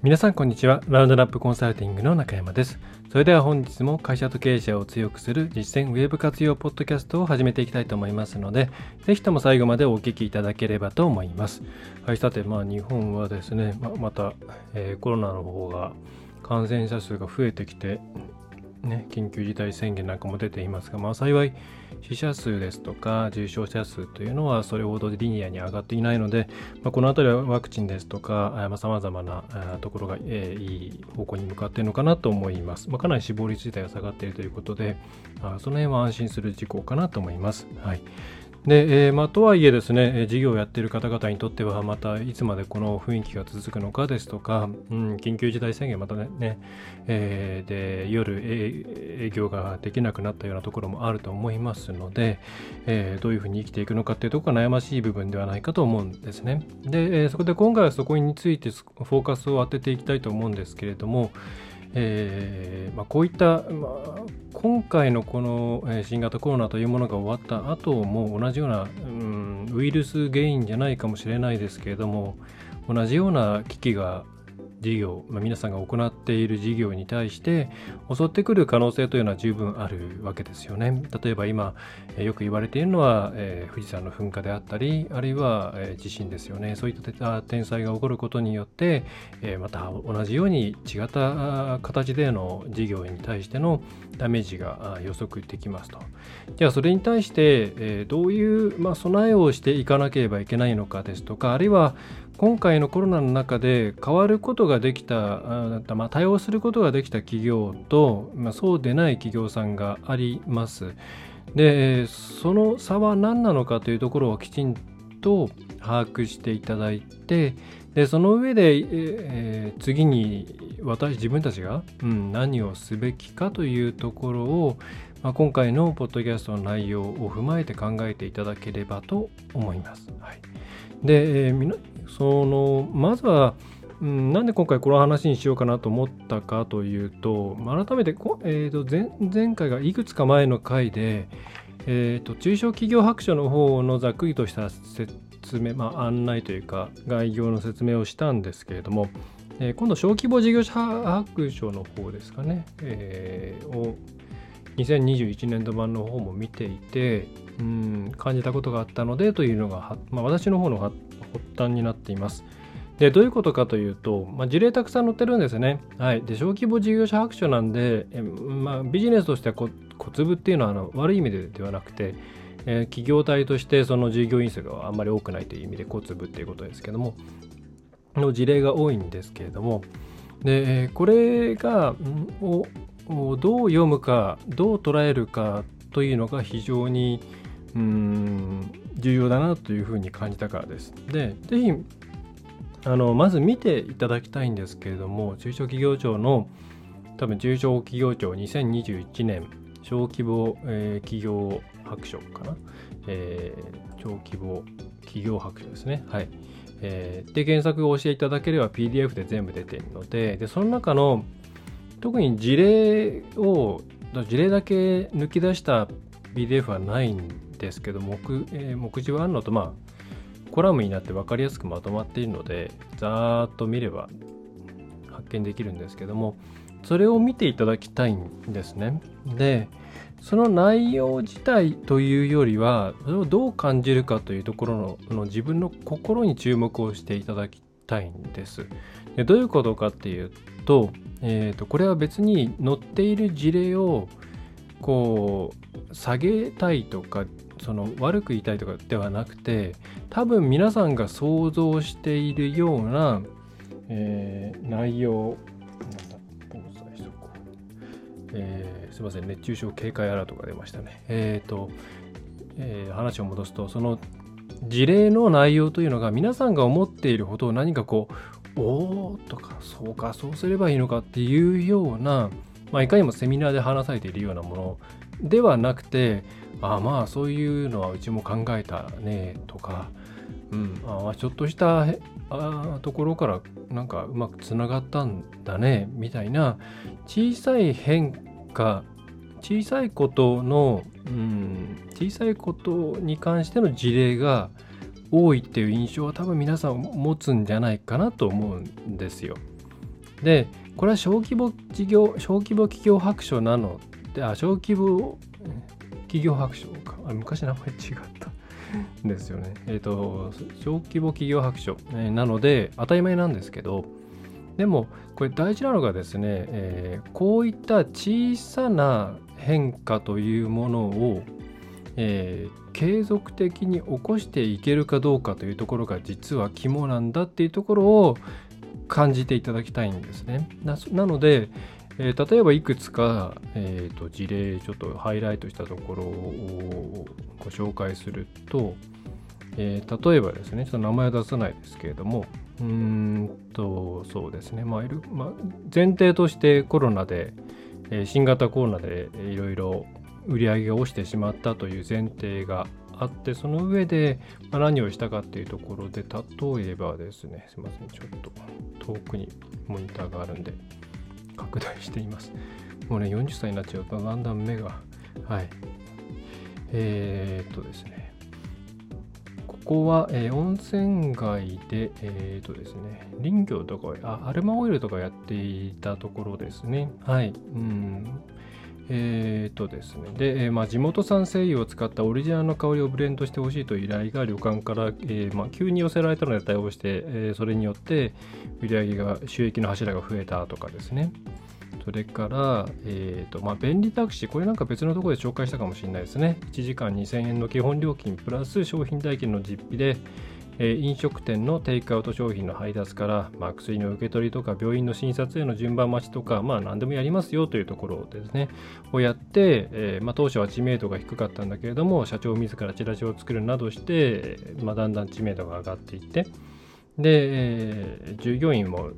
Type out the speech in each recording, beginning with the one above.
皆さんこんにちは。ラウンドラップコンサルティングの中山です。それでは本日も会社と経営者を強くする実践ウェブ活用ポッドキャストを始めていきたいと思いますので、ぜひとも最後までお聞きいただければと思います。はい、さて、まあ日本はですね、ままた、えー、コロナの方が感染者数が増えてきて、ね、緊急事態宣言なんかも出ていますが、まあ、幸い死者数ですとか重症者数というのはそれほどリニアに上がっていないので、まあ、この辺りはワクチンですとかさまざ、まなところが、いい方向に向かっているのかなと思います、まあ、かなり死亡率自体が下がっているということでその辺は安心する事項かなと思います。はいで、えー、まあ、とはいえですね、事業をやっている方々にとっては、またいつまでこの雰囲気が続くのかですとか、うん、緊急事態宣言またね、ねえー、で夜営業ができなくなったようなところもあると思いますので、えー、どういうふうに生きていくのかっていうところが悩ましい部分ではないかと思うんですね。で、えそこで今回はそこについてフォーカスを当てていきたいと思うんですけれども、えーまあ、こういった、まあ、今回のこの新型コロナというものが終わった後も同じような、うん、ウイルス原因じゃないかもしれないですけれども同じような危機が事業、まあ、皆さんが行っている事業に対して襲ってくる可能性というのは十分あるわけですよね。例えば今よく言われているのは、えー、富士山の噴火であったりあるいは、えー、地震ですよねそういった天災が起こることによって、えー、また同じように違った形での事業に対してのダメージが予測できますと。じゃあそれに対して、えどういう、まあ、備えをしていかなければいけないのかですとかあるいは今回のコロナの中で変わることができた、まあ、対応することができた企業と、まあ、そうでない企業さんがあります。で、その差は何なのかというところをきちんと把握していただいて、でその上で、えー、次に私自分たちが、うん、何をすべきかというところを、まあ、今回のポッドキャストの内容を踏まえて考えていただければと思います。はい、で、えー、そのまずは、うん、なんで今回この話にしようかなと思ったかというと改めてえーと、前前回がいくつか前の回で、えーと、中小企業白書の方のざっくりとした説明、まあ、案内というか概要の説明をしたんですけれども、えー、今度小規模事業者白書の方ですかね、えー、を2021年度版の方も見ていて、うん、感じたことがあったのでというのが、まあ、私の方の発端になっています。でどういうことかというと、まあ、事例たくさん載ってるんですね。はい、で小規模事業者白書なんで、えまあ、ビジネスとしては小粒っていうのはあの悪い意味でではなくて、えー、企業体としてその従業員数があんまり多くないという意味で小粒っていうことですけどもの事例が多いんですけれどもでこれがをどう読むかどう捉えるかというのが非常にうん重要だなというふうに感じたからです。で、ぜひあのまず見ていただきたいんですけれども、中小企業庁の多分中小企業庁2021年小規模、えー、企業白書かな、えー、小規模企業白書ですね。はい。えー、で、検索をしていただければ PDF で全部出ているので、で、その中の特に事例を、事例だけ抜き出した PDF はないんですけど目,、えー、目次はあるのとまあコラムになって分かりやすくまとまっているのでざーっと見れば発見できるんですけどもそれを見ていただきたいんですね。でその内容自体というよりはそれをどう感じるかというところのの自分の心に注目をしていただきたいんです。でどういうことかっていうと,、えーと、とこれは別に載っている事例をこう下げたいとかその悪く言いたいとかではなくて多分皆さんが想像しているような、えー、内容えー、すいません熱中症警戒アラートが出ましたね。えっ、ー、と、えー、話を戻すとその事例の内容というのが皆さんが思っているほど何かこうおおとかそうかそうすればいいのかっていうような、まあ、いかにもセミナーで話されているようなものではなくてあまあそういうのはうちも考えたねとか、うん、あちょっとしたあところからなんかうまくつながったんだねみたいな小さい変化小さいことの、うん、小さいことに関しての事例が多いっていう印象は多分皆さん持つんじゃないかなと思うんですよ。でこれは小規模事業小規模企業白書なの？であ小規模企業白書か。あ昔名前違った。ですよね。えっ、ー、と小規模企業白書、えー、なので当たり前なんですけどでもこれ大事なのがですね、えー、こういった小さな変化というものを、え、継続的に起こしていけるかどうかというところが実は肝なんだっていうところを感じていただきたいんですね。なので、えー、例えばいくつか、えーと、事例ちょっとハイライトしたところをご紹介すると、えー、例えばですねちょっと名前は出さないですけれどもうんとそうですね、まあまあ、前提としてコロナで、えー、新型コロナでいろいろ売り上げが落ちてしまったという前提があってその上で、ま、何をしたかっていうところで例えばですねすいませんちょっと遠くにモニターがあるんで拡大していますもうね40歳になっちゃうとだんだん目がはいえー、っとですねここは、えー、温泉街で、えー、っとですね、林業とかあ、アルマオイルとかやっていたところですね。はい。うん。えー、とですね。で、まあ、地元産精油を使ったオリジナルの香りをブレンドしてほしいという依頼が旅館から、えー、まあ、急に寄せられたので対応して、えそれによって売り上げが、収益の柱が増えたとかですね。それから、えーとまあ、便利タクシー、これなんか別のところで紹介したかもしれないですね。1時間2000円の基本料金プラス商品代金の実費で、え飲食店のテイクアウト商品の配達から、まあ、薬の受け取りとか病院の診察への順番待ちとか、まあ、何でもやりますよというところですね。をやって、えー、まあ、当初は知名度が低かったんだけれども社長自らチラシを作るなどして、まあ、だんだん知名度が上がっていってで、えー、従業員も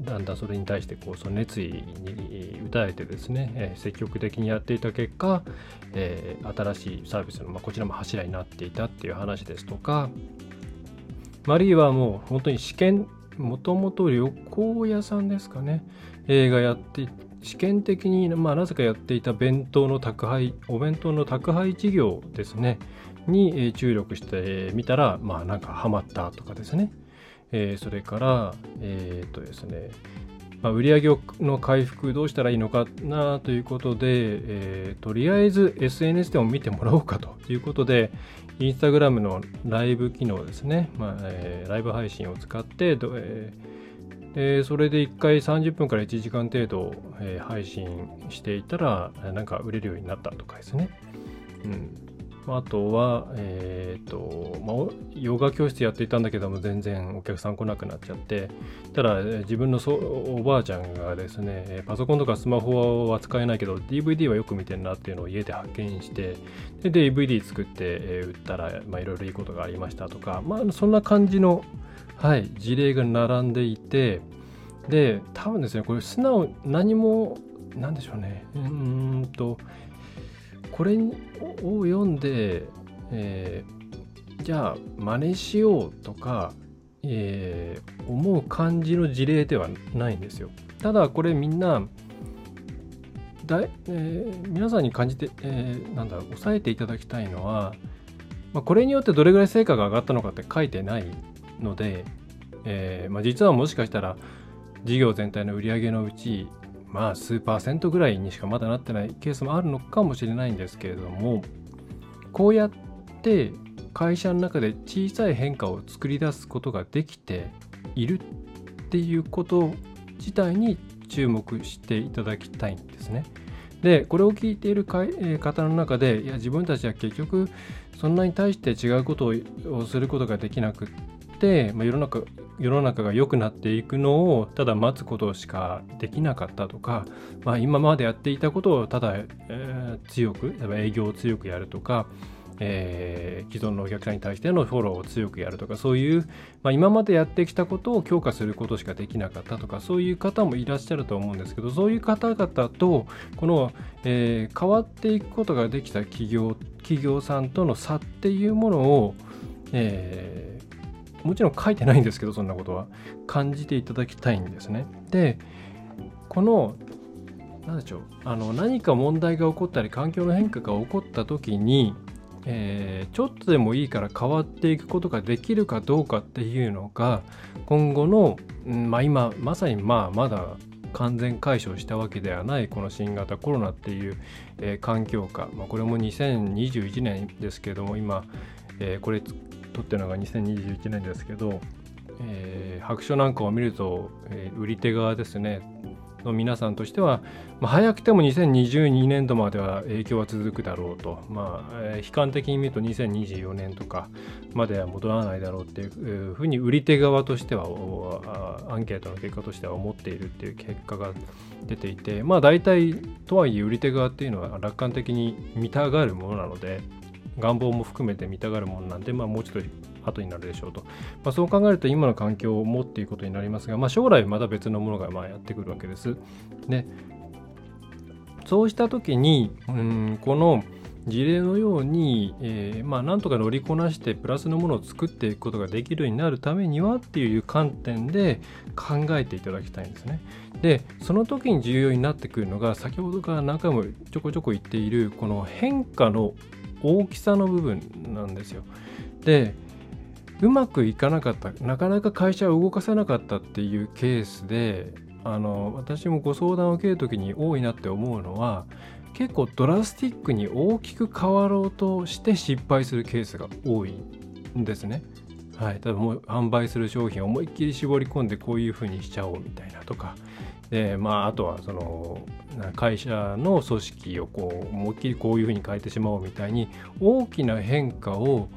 だんだんそれに対してこうその熱意に打たれてですね、えー、積極的にやっていた結果、えー、新しいサービスの、まあ、こちらも柱になっていたっていう話ですとか、マリーはもう本当に試験、もともと旅行屋さんですかね、映画やって試験的に、まあ、なぜかやっていた弁当の宅配、お弁当の宅配事業ですね、に注力してみたら、まあなんかハマったとかですね、えー、それから、えっ、ー、とですね、まあ、売上の回復どうしたらいいのかなということで、えー、とりあえず SNS でも見てもらおうかということで、インスタグラムのライブ機能ですね、まあえー、ライブ配信を使って、えー、それで1回30分から1時間程度、えー、配信していたら、なんか売れるようになったとかですね。うんあとは、えっ、ー、と、まあ、ヨガ教室やっていたんだけども、全然お客さん来なくなっちゃって、ただ、自分のそおばあちゃんがですね、パソコンとかスマホは使えないけど、DVD はよく見てんなっていうのを家で発見して、で、DVD 作って、え、売ったら、いろいろいいことがありましたとか、まあ、そんな感じの、はい、事例が並んでいて、で、多分ですね、これ素直、何も、なんでしょうね、うんと、これを読んで、えー、じゃあ真似しようとか、えー、思う感じの事例ではないんですよ。ただこれみんなだい、えー、皆さんに感じて、えー、なんだ抑えていただきたいのは、まあ、これによってどれぐらい成果が上がったのかって書いてないので、えーまあ、実はもしかしたら事業全体の売り上げのうちまあ数パーセントぐらいにしかまだなってないケースもあるのかもしれないんですけれどもこうやって会社の中で小さい変化を作り出すことができているっていうこと自体に注目していただきたいんですね。でこれを聞いている方の中でいや自分たちは結局そんなに対して違うことをすることができなくって、まあ、世の中世の中が良くなっていくのをただ待つことしかできなかったとか、まあ、今までやっていたことをただ、えー、強く営業を強くやるとかえー、既存のお客さんに対してのフォローを強くやるとかそういう、まあ、今までやってきたことを強化することしかできなかったとかそういう方もいらっしゃると思うんですけどそういう方々とこの、えー、変わっていくことができた企業企業さんとの差っていうものを、えー、もちろん書いてないんですけどそんなことは。感じていただきたいんですね。でこの何でしょう。あの何か問題が起こったり環境の変化が起こった時にえー、ちょっとでもいいから変わっていくことができるかどうかっていうのが今後の、まあ、今まさにまあまだ完全解消したわけではないこの新型コロナっていう、えー、環境下、まあ、これも2021年ですけども今、えー、これ撮ってるのが2021年ですけど、えー、白書なんかを見ると、え売り手側ですねの皆さんとしては、まあ、早くても2022年度までは影響は続くだろうと、まあえー、悲観的に見ると2024年とかまでは戻らないだろうっていうふうに売り手側としてはアンケートの結果としては思っているっていう結果が出ていてまあ大体とはいえ売り手側っていうのは楽観的に見たがるものなので願望も含めて見たがるものなんで、まあ、もうちょっと後になるでしょうと、まあ、そう考えると今の環境を持っていくことになりますが、まあ、将来また別のものがまあやってくるわけです。でそうした時にうんこの事例のように、えー、まあ、なんとか乗りこなしてプラスのものを作っていくことができるようになるためにはっていう観点で考えていただきたいんですね。でその時に重要になってくるのが先ほどから何回もちょこちょこ言っているこの変化の大きさの部分なんですよ。でうまくいかなかったなかなか会社を動かせなかったっていうケースであの私もご相談を受ける時に多いなって思うのは結構ドラスティックに大きく変わろうとして失敗するケースが多いんですね。はい、例えばもう販売する商品を思いっきり絞り込んでこういうふうにしちゃおうみたいなとか。で、まあ、あとはその会社の組織をこう思いっきりこういうふうに変えてしまおうみたいに大きな変化を、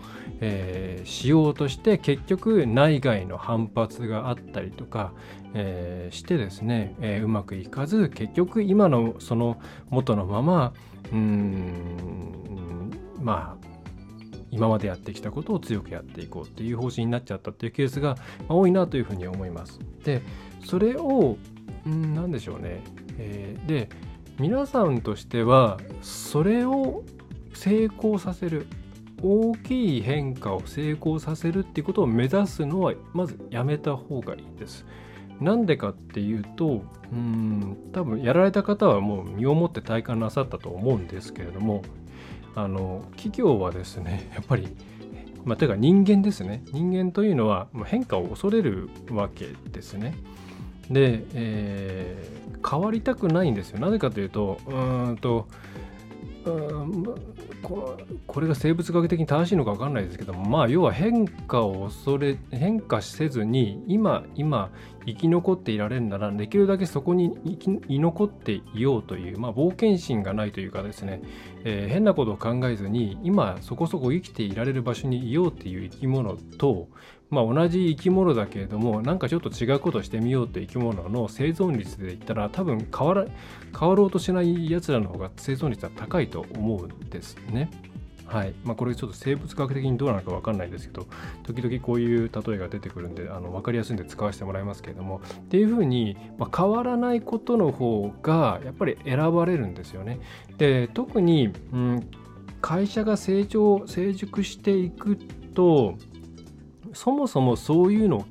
えー、しようとして結局内外の反発があったりとか、えー、してですね、えー、うまくいかず結局今のその元のままうんまあ今までやってきたことを強くやっていこうっていう方針になっちゃったっていうケースが多いなというふうに思います。でそれをうん何でしょうね、えー、で皆さんとしてはそれを成功させる大きい変化を成功させるっていうことを目指すのはまずやめた方がいいです。なんでかっていうとうん多分やられた方はもう身をもって体感なさったと思うんですけれどもあの企業はですね やっぱりまあ、というか人間ですね人間というのは変化を恐れるわけですね。で、えー、変わりたくないんですよ。なぜかというと、うんと、ここれが生物学的に正しいのか分かんないですけどもまあ要は変化を恐れ変化せずに今今生き残っていられるならできるだけそこに生き残っていようという、まあ、冒険心がないというかですね、えー、変なことを考えずに今そこそこ生きていられる場所にいようっていう生き物とまあ、同じ生き物だけれどもなんかちょっと違うことしてみようって生き物の生存率で言ったら多分変わら変わろうとしないやつらの方が生存率は高いと思うんですね。はいまあ、これちょっと生物学的にどうなのか分かんないですけど時々こういう例えが出てくるんであの分かりやすいんで使わせてもらいますけれどもっていうふうに、まあ、変わらないことの方がやっぱり選ばれるんですよね。で特に、うん、会社が成長成熟していくとそもそもそういうの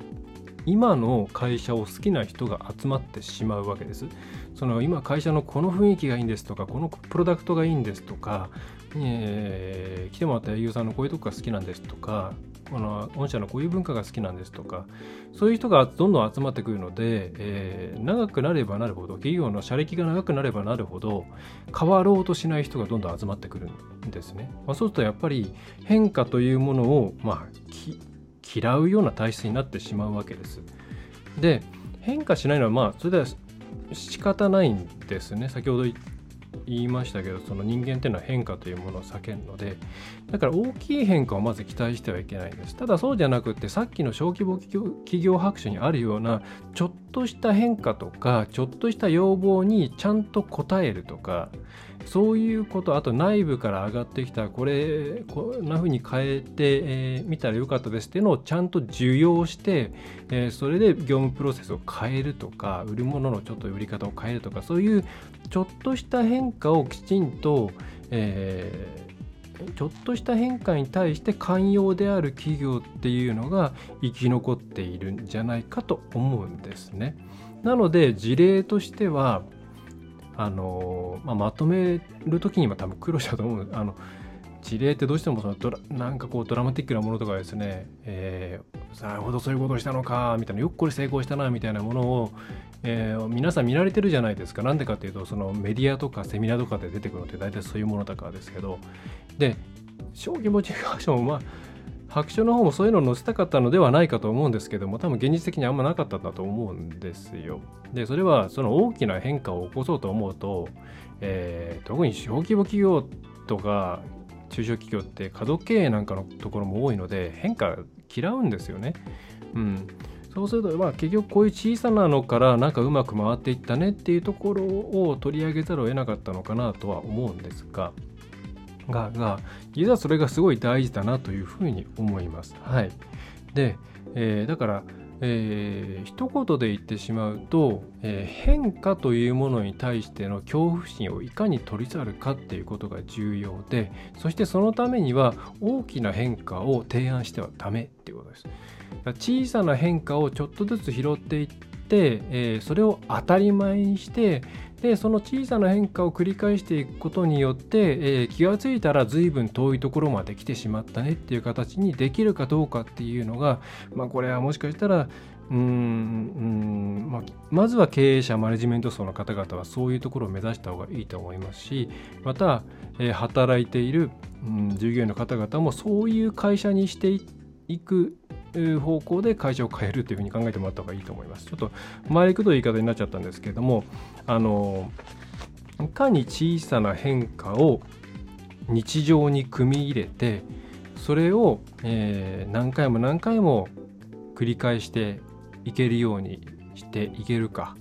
今の会社を好きな人が集まってしまうわけです。その今会社のこの雰囲気がいいんですとかこのプロダクトがいいんですとか、えー、来てもらった営業さんのこういうとこが好きなんですとかこの御社のこういう文化が好きなんですとかそういう人がどんどん集まってくるので、えー、長くなればなるほど企業の社歴が長くなればなるほど変わろうとしない人がどんどん集まってくるんですね。まあ、そうするとやっぱり変化というものを、まあ、嫌うような体質になってしまうわけです。で変化しないのはまあそれでは仕方ないんですね先ほど言いましたけどその人間っていうのは変化というものを避けるのでだから大きい変化をまず期待してはいけないです。ただそうじゃなくてさっきの小規模企業白書にあるようなちょっとした変化とかちょっとした要望にちゃんと応えるとかそういうことあと内部から上がってきたこれこんな風に変えてみ、えー、たらよかったですっていうのをちゃんと受容して、えー、それで業務プロセスを変えるとか売るもののちょっと売り方を変えるとかそういうちょっとした変化をきちんと、えー、ちょっとした変化に対して寛容である企業っていうのが生き残っているんじゃないかと思うんですね。なので事例としてはあの、まあ、まとめる時には多分苦労したと思うあの事例ってどうしてもそのドラなんかこうドラマティックなものとかですね、えー、なるほどそういうことをしたのかみたいなよくこれ成功したなみたいなものを、えー、皆さん見られてるじゃないですかなんでかっていうとそのメディアとかセミナーとかで出てくるのって大体そういうものだからですけどで小規模事業所もまあ白書の方もそういうのを載せたかったのではないかと思うんですけども多分現実的にあんまなかったんだと思うんですよ。でそれはその大きな変化を起こそうと思うと、えー、特に小規模企業とか中小企業って過度経営なんかのところも多いので変化嫌うんですよね。うん、そうすると、まあ、結局こういう小さなのからなんかうまく回っていったねっていうところを取り上げざるを得なかったのかなとは思うんですが。がが実はそれがすごい大事だなというふうに思います。はい、で、えー、だから、えー、一言で言ってしまうと、えー、変化というものに対しての恐怖心をいかに取り去るかっていうことが重要でそしてそのためには大きな変化を提案してはダメっていうことです。小さな変化をちょっとずつ拾っていって、えー、それを当たり前にしてでその小さな変化を繰り返していくことによって、えー、気が付いたら随分遠いところまで来てしまったねっていう形にできるかどうかっていうのが、まあ、これはもしかしたらうんうんまあ、まずは経営者マネジメント層の方々はそういうところを目指した方がいいと思いますしまた、えー、働いている、うん、従業員の方々もそういう会社にしていく方向で会社を変えるというふうに考えてもらった方がいいと思います。ちょっと回りくどい言い方になっちゃったんですけれどもあのいかに小さな変化を日常に組み入れてそれを、えー、何回も何回も繰り返していけるようにしていけるか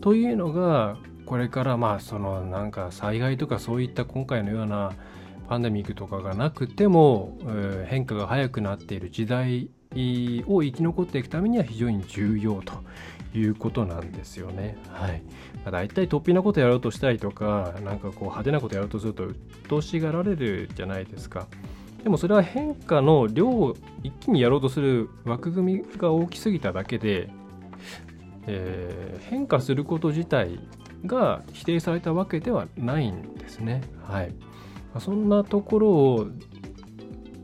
というのがこれからまあそのなんか災害とかそういった今回のようなパンデミックとかがなくても、えー、変化が早くなっている時代を生き残っていくためには非常に重要ということなんですよね。はい。まあ、大体突飛なことやろうとしたりとか、なんかこう派手なことやろうとすると鬱陶しがられるじゃないですか。でもそれは変化の量を一気にやろうとする枠組みが大きすぎただけで、えー、変化すること自体が否定されたわけではないんですね。はい。そんなところ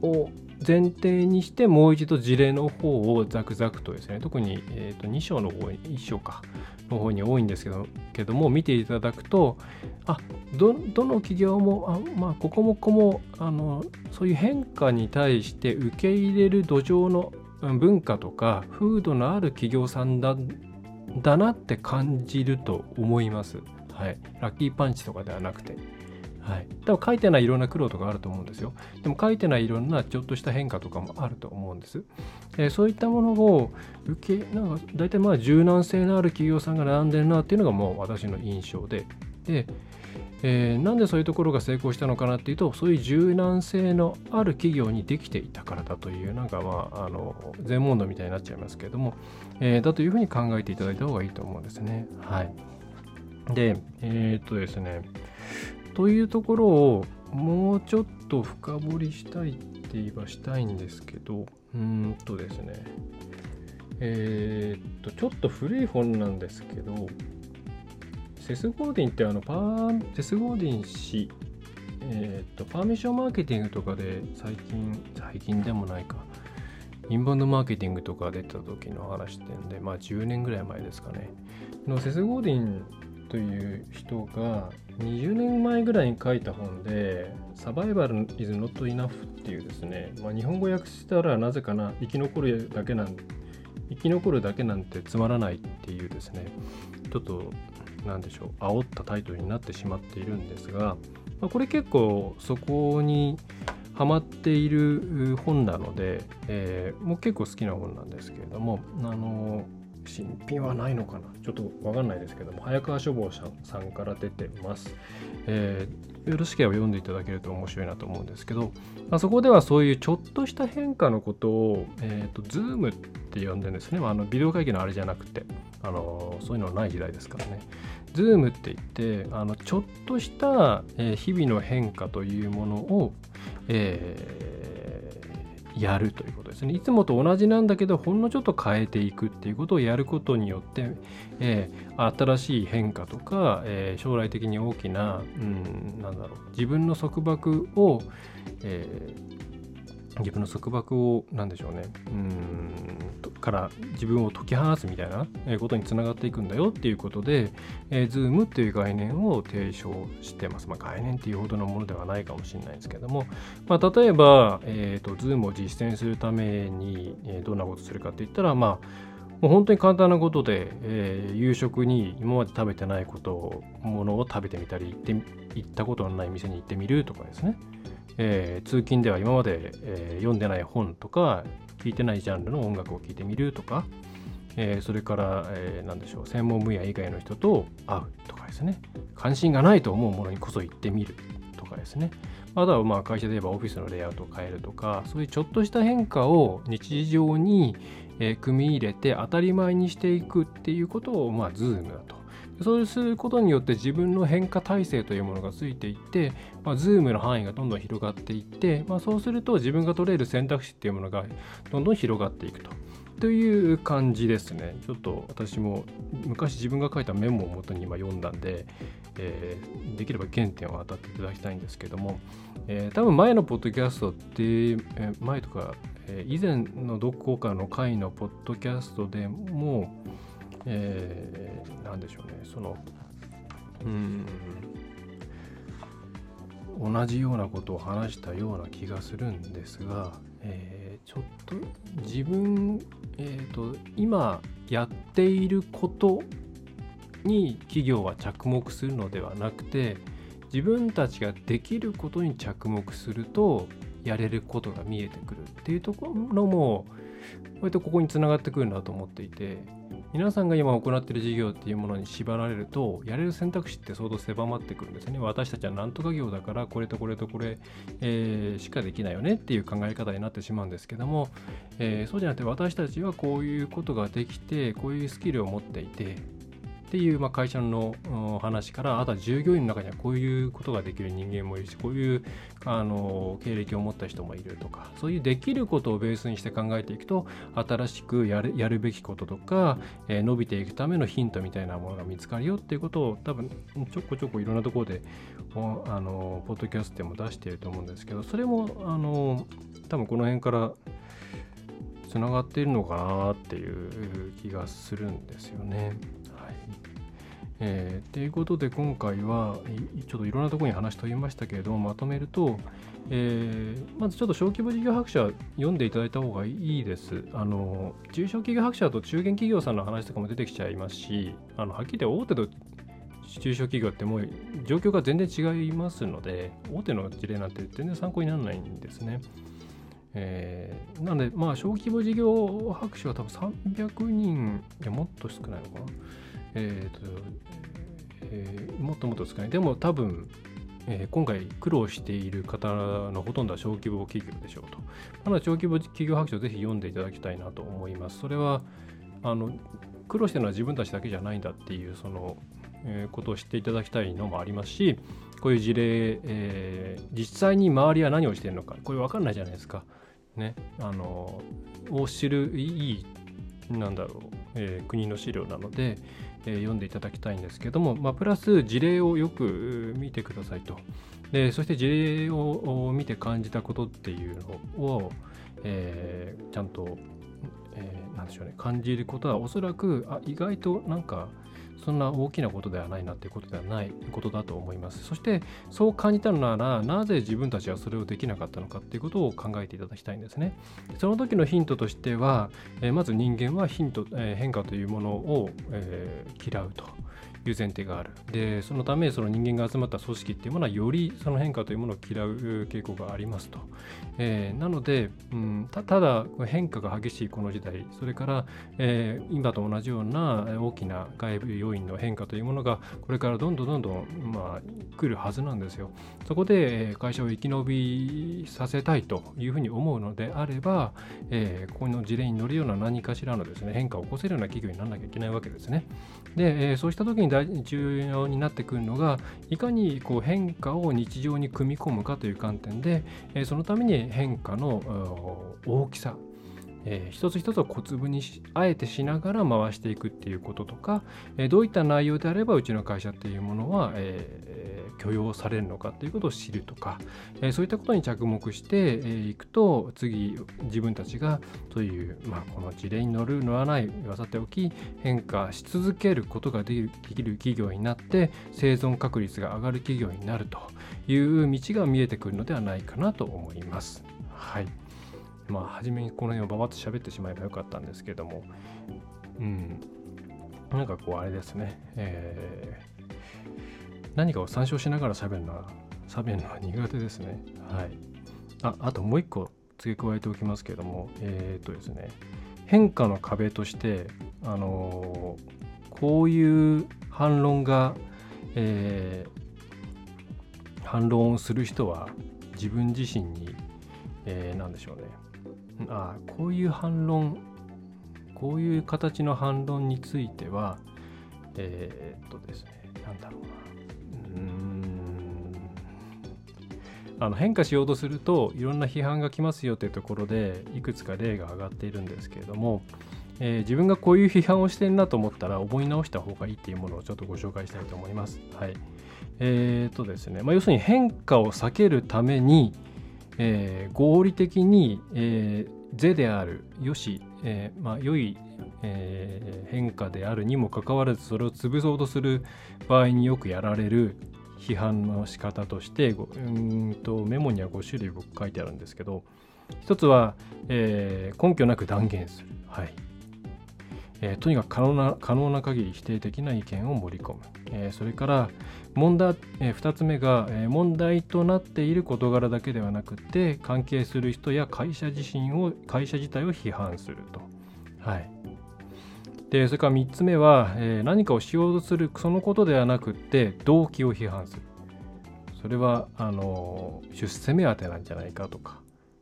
を前提にしてもう一度事例の方をザクザクとですね特に、えー、と2章の方に1章かの方に多いんですけどけども見ていただくとあどどの企業もあ、まあ、ここもここもあのそういう変化に対して受け入れる土壌の文化とか風土のある企業さんだだなって感じると思います。はい、ラッキーパンチとかではなくて。はい、多分書いてないいろんな苦労とかあると思うんですよ。でも書いてないいろんなちょっとした変化とかもあると思うんです。えー、そういったものを受け、なんか大体まあ柔軟性のある企業さんが並んでるなっていうのがもう私の印象で。で、えー、なんでそういうところが成功したのかなっていうとそういう柔軟性のある企業にできていたからだというなんかまああの全問答みたいになっちゃいますけれども、えー、だというふうに考えていただいた方がいいと思うんですね。はい。で、え、っとですね、というところをもうちょっと深掘りしたいって言えばしたいんですけど、うーんとですね、えー、っと、ちょっと古い本なんですけど、セス・ゴーディンってあのパー、セス・ゴーディン氏、えー、っと、パーミッションマーケティングとかで最近、最近でもないか、インバウンドマーケティングとか出た時の話ってんで、まあ10年ぐらい前ですかね。のセス・ゴーディンという人が20年前ぐらいに書いた本で「サバイバル is not enough」っていうですね、まあ、日本語訳したらなぜかな生き残るだけなん生き残るだけなんてつまらないっていうですねちょっと何でしょう煽ったタイトルになってしまっているんですが、まあ、これ結構そこにハマっている本なので、えー、もう結構好きな本なんですけれどもあの新品はないのかな？ちょっとわかんないですけども早川書房さんから出てます、えー、よろしければ読んでいただけると面白いなと思うんですけど、まあ、そこではそういうちょっとした変化のことを、えーと、ズームって呼んでるんですね、まあ、あのビデオ会議のあれじゃなくてあのそういうのない時代ですからね。ズームって言ってあのちょっとした、え、日々の変化というものを、えー、やるということですね。いつもと同じなんだけどほんのちょっと変えていくっていうことをやることによって、えー、新しい変化とか、え将来的に大きな、うん、なんだろう自分の束縛を、え自分の束縛を何でしょうねうんから自分を解き放つみたいなことにつながっていくんだよっていうことで、えー、Zoom っていう概念を提唱してます。まあ、概念っていうほどのものではないかもしれないですけども、まあ、例えば、えーと、Zoom を実践するために、え、どんなことするかって言ったら、まあ、もう本当に簡単なことで、えー、夕食に今まで食べてないことものを食べてみたり行って行ったことのない店に行ってみるとかですね。えー、通勤では今まで、えー、読んでない本とか聞いてないジャンルの音楽を聴いてみるとか、えー、それから、えー、何でしょう専門分野以外の人と会うとかですね。関心がないと思うものにこそ行ってみるとかですね。あとはまあ会社で言えばオフィスのレイアウトを変えるとかそういうちょっとした変化を日常に、え、組み入れて当たり前にしていくっていうことをまあズームだとそうすることによって自分の変化耐性というものがついていって、まあ、ズームの範囲がどんどん広がっていって、まあ、そうすると自分が取れる選択肢っていうものがどんどん広がっていくと。という感じですね。ちょっと私も昔自分が書いたメモをもとに今読んだんで、えー、できれば原点を当たっていただきたいんですけども、えー、多分前のポッドキャストって、えー、前とか、え以前のどこかの回のポッドキャストでも、えー、でしょうね。そのうん同じようなことを話したような気がするんですが、えー、ちょっと自分、えーと、今やっていることに企業は着目するのではなくて自分たちができることに着目するとやれることが見えてくるっていうところも割とここにつながってくるなと思っていて皆さんが今行っている事業っていうものに縛られるとやれる選択肢って相当狭まってくるんですね。私たちは何とか業だからこれとこれとこれ、えー、しかできないよねっていう考え方になってしまうんですけども、えー、そうじゃなくて私たちはこういうことができてこういうスキルを持っていてっていう、まあ、会社の話からあとは従業員の中にはこういうことができる人間もいるしこういうあの経歴を持った人もいるとかそういうできることをベースにして考えていくと新しくやるやるべきこととか、えー、伸びていくためのヒントみたいなものが見つかるよっていうことを多分ちょこちょこいろんなところであのポッドキャストでも出していると思うんですけどそれもあの多分この辺からつながっているのかなっていう気がするんですよね。はいえー、ということで今回はちょっといろんなところに話飛びましたけれどもまとめると、えー、まずちょっと小規模事業白書読んでいただいた方がいいです。あの中小企業白書だと中堅企業さんの話とかも出てきちゃいますしあのはっきり言って大手と中小企業ってもう状況が全然違いますので大手の事例なんて全然参考にならないんですね。えー、なので、まあ、小規模事業白書は多分300人、いや、もっと少ないのかな。えーとえー、もっともっと少ない。でも多分、えー、今回苦労している方のほとんどは小規模企業でしょうと。まだ小規模企業白書をぜひ読んでいただきたいなと思います。それはあの苦労してるのは自分たちだけじゃないんだっていうその、え、ことを知っていただきたいのもありますし、こういう事例、えー、実際に周りは何をしているのか、これ分かんないじゃないですか。ね、あのを知るいいなんだろう、えー、国の資料なので、えー、読んでいただきたいんですけども、まあ、プラス事例をよく見てくださいと。でそして事例を見て感じたことっていうのを、えー、ちゃんと、えー、なんでしょうね感じることはおそらくあ意外となんかそんな大きなことではないなということではないことだと思います。そしてそう感じたのならなぜ自分たちはそれをできなかったのかっていうことを考えていただきたいんですね。その時のヒントとしては、えまず人間はヒント、え変化というものを、え嫌うという前提がある。で、そのため、その人間が集まった組織っていうものは、よりその変化というものを嫌う傾向がありますと。えー、なので、うん、ただ、変化が激しいこの時代、それから、えー、今と同じような大きな外部要因の変化というものが、これからどんどんどんどん、まあ、来るはずなんですよ。そこで、会社を生き延びさせたいというふうに思うのであれば、えー、この事例に乗るような何かしらのですね、変化を起こせるような企業にならなきゃいけないわけですね。で、えー、そうした時に大重要になってくるのが、いかにこう変化を日常に組み込むかという観点で、えー、そのために変化の大きさ、えー、一つ一つを小粒にあえてしながら回していくっていうこととか、えー、どういった内容であればうちの会社っていうものは、えー、許容されるのかっていうことを知るとか、えー、そういったことに着目してい、えー、くと次自分たちがという、まあ、この事例に乗る乗らないはさておき変化し続けることができる企業になって生存確率が上がる企業になると。いう道が見えてくるのではないかなと思います。はい。まあ初めにこの辺をばばっと喋ってしまえばよかったんですけども。うん。なんかこうあれですね、えー、何かを参照しながら喋るのは喋るのは苦手ですね。はい。ああともう一個付け加えておきますけども。えっ、ー、とですね。変化の壁としてあのー、こういう反論が、えー、反論をする人は自分自身に、えー、何でしょうね。あこういう反論こういう形の反論についてはえー、っとですね何だろうな。うん。あの変化しようとするといろんな批判が来ますよというところでいくつか例が挙がっているんですけれども、えー、自分がこういう批判をしてるなと思ったら思い直した方がいいっていうものをちょっとご紹介したいと思います。はい、えー、とですね、まあ、要するに変化を避けるために、えー、合理的に、えー、是であるよし、えーまあ、良い、えー、変化であるにもかかわらずそれを潰そうとする場合によくやられる批判の仕方としてうんとメモには5種類僕書いてあるんですけど一つは、えー、根拠なく断言する、はい。えー、とにかく可能な可能な限り否定的な意見を盛り込む、えー、それから問題、えー、2つ目が、え、問題となっている事柄だけではなくて関係する人や会社自身を会社自体を批判すると。はい、でそれから3つ目は、え、何かをしようとするそのことではなくて動機を批判する。それはあの出世目当てなんじゃないかとか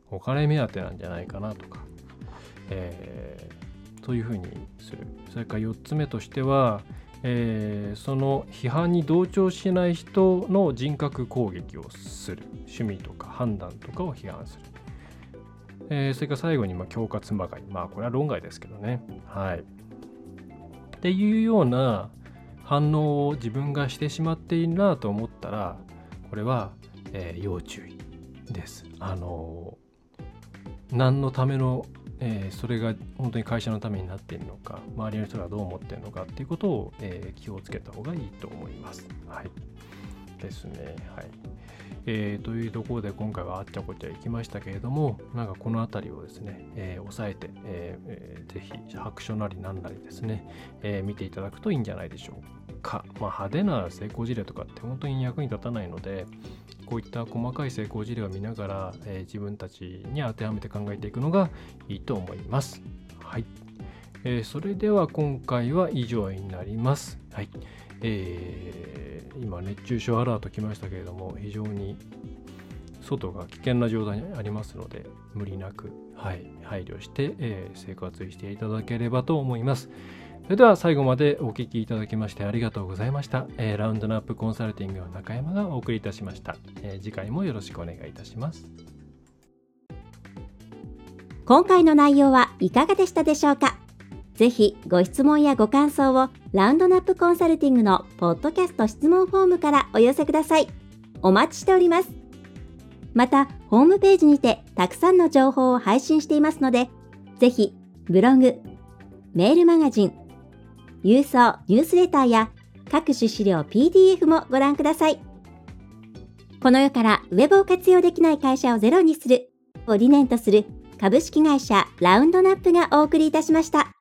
お金目当てなんじゃないかなとか、えー、そういうふうにする。それから4つ目としては、えー、その批判に同調しない人の人格攻撃をする。趣味とか判断とかを批判する、えー、それから最後にまあ恐喝まがいまあこれは論外ですけどね。はい。っていうような反応を自分がしてしまっているなと思ったらこれは、えー、要注意です。あの何のためのえー、それが本当に会社のためになっているのか周りの人がどう思っているのかっていうことを、えー、気をつけた方がいいと思います。はい、ですね。はいえー、というところで今回はあっちゃこっちゃいきましたけれどもなんかこの辺りをですね、えー、押さえて、えー、ぜひ白書なりなんなりですね、えー、見ていただくといいんじゃないでしょうか。まあ、派手な成功事例とかって本当に役に立たないので、こういった細かい成功事例を見ながら、えー、自分たちに当てはめて考えていくのがいいと思います。はい。えー、それでは今回は以上になります。はい。えー、今、熱中症アラート来ましたけれども、非常に外が危険な状態にありますので、無理なく、はい、配慮して、えー、生活していただければと思います。それでは最後までお聴きいただきましてありがとうございました。えー、ラウンドナップコンサルティングの中山がお送りいたしました、えー、次回もよろしくお願いいたします。今回の内容はいかがでしたでしょうか？ぜひご質問やご感想をラウンドナップコンサルティングのポッドキャスト質問フォームからお寄せください。お待ちしております。また、ホームページにてたくさんの情報を配信していますので、ぜひブログ、メールマガジン、郵送ニュースレターや各種資料 PDF もご覧ください。この世からウェブを活用できない会社をゼロにするを理念とする株式会社ラウンドナップがお送りいたしました。